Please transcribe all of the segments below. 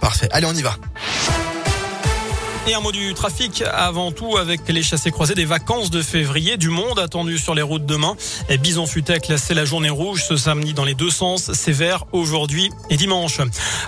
Parfait. Allez, on y va. Et un mot du trafic avant tout avec les chassés croisés des vacances de février. Du monde attendu sur les routes demain. Et Bison Futé a classé la journée rouge ce samedi dans les deux sens. Sévère aujourd'hui et dimanche.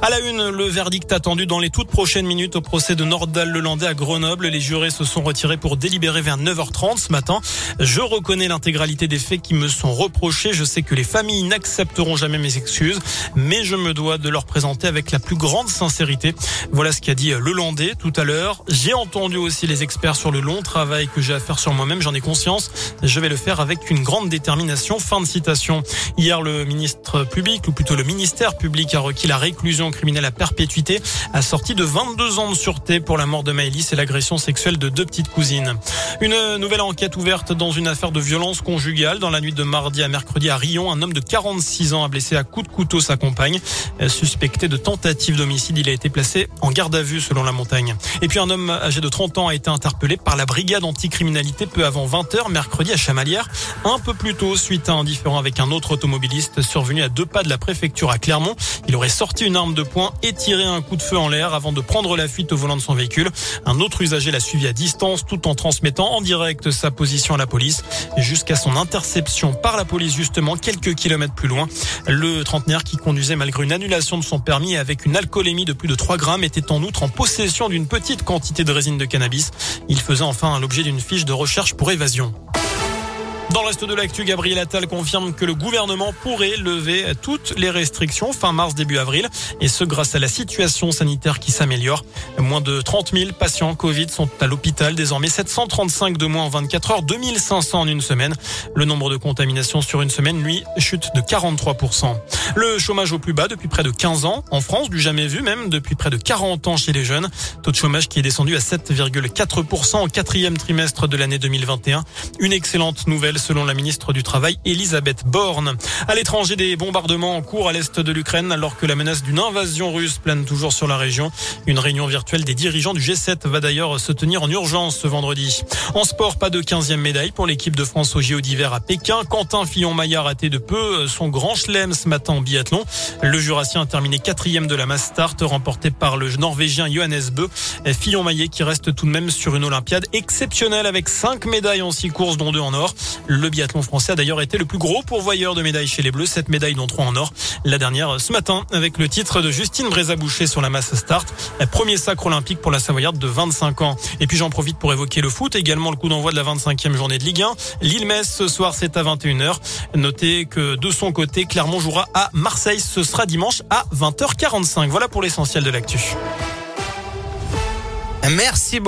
À la une, le verdict attendu dans les toutes prochaines minutes au procès de Nordal Lelandais à Grenoble. Les jurés se sont retirés pour délibérer vers 9h30 ce matin. Je reconnais l'intégralité des faits qui me sont reprochés. Je sais que les familles n'accepteront jamais mes excuses, mais je me dois de leur présenter avec la plus grande sincérité. Voilà ce qu'a dit Lelandais tout à l'heure. J'ai entendu aussi les experts sur le long travail que j'ai à faire sur moi-même, j'en ai conscience. Je vais le faire avec une grande détermination. Fin de citation. Hier, le ministre public, ou plutôt le ministère public, a requis la réclusion criminelle à perpétuité, assortie de 22 ans de sûreté pour la mort de Maëlys et l'agression sexuelle de deux petites cousines. Une nouvelle enquête ouverte dans une affaire de violence conjugale. Dans la nuit de mardi à mercredi à Rion, un homme de 46 ans a blessé à coups de couteau sa compagne. Suspecté de tentative d'homicide, il a été placé en garde à vue selon la montagne. Et puis un homme âgé de 30 ans a été interpellé par la brigade anticriminalité peu avant 20h mercredi à Chamalières. Un peu plus tôt, suite à un différend avec un autre automobiliste survenu à deux pas de la préfecture à Clermont. Il aurait sorti une arme de poing et tiré un coup de feu en l'air avant de prendre la fuite au volant de son véhicule. Un autre usager l'a suivi à distance tout en transmettant en direct sa position à la police jusqu'à son interception par la police justement quelques kilomètres plus loin. Le trentenaire qui conduisait malgré une annulation de son permis avec une alcoolémie de plus de 3 grammes était en outre en possession d'une petite quantité de résine de cannabis. Il faisait enfin l'objet d'une fiche de recherche pour évasion. Dans le reste de l'actu, Gabriel Attal confirme que le gouvernement pourrait lever toutes les restrictions fin mars, début avril, et ce grâce à la situation sanitaire qui s'améliore. Moins de 30 000 patients Covid sont à l'hôpital, désormais 735 de moins en 24 heures, 2500 en une semaine. Le nombre de contaminations sur une semaine, lui, chute de 43%. Le chômage au plus bas depuis près de 15 ans, en France, du jamais vu même depuis près de 40 ans chez les jeunes. Taux de chômage qui est descendu à 7,4% au quatrième trimestre de l'année 2021. Une excellente nouvelle selon la ministre du Travail Elisabeth Borne. À l'étranger, des bombardements en cours à l'est de l'Ukraine alors que la menace d'une invasion russe plane toujours sur la région. Une réunion virtuelle des dirigeants du G7 va d'ailleurs se tenir en urgence ce vendredi. En sport, pas de 15e médaille pour l'équipe de France au JO d'hiver à Pékin. Quentin Fillon-Maillard a raté de peu son grand chelem ce matin en biathlon. Le Jurassien a terminé quatrième de la mass start remportée par le Norvégien Johannes Bö. Fillon-Maillet qui reste tout de même sur une Olympiade exceptionnelle avec cinq médailles en six courses dont deux en or. Biathlon français a d'ailleurs été le plus gros pourvoyeur de médailles chez les Bleus, Sept médailles dont trois en or. La dernière ce matin avec le titre de Justine Brézaboucher sur la masse start. Premier sacre olympique pour la Savoyarde de 25 ans. Et puis j'en profite pour évoquer le foot, également le coup d'envoi de la 25e journée de Ligue 1. Lille-Metz ce soir c'est à 21h. Notez que de son côté, Clermont jouera à Marseille. Ce sera dimanche à 20h45. Voilà pour l'essentiel de l'actu. Merci beaucoup.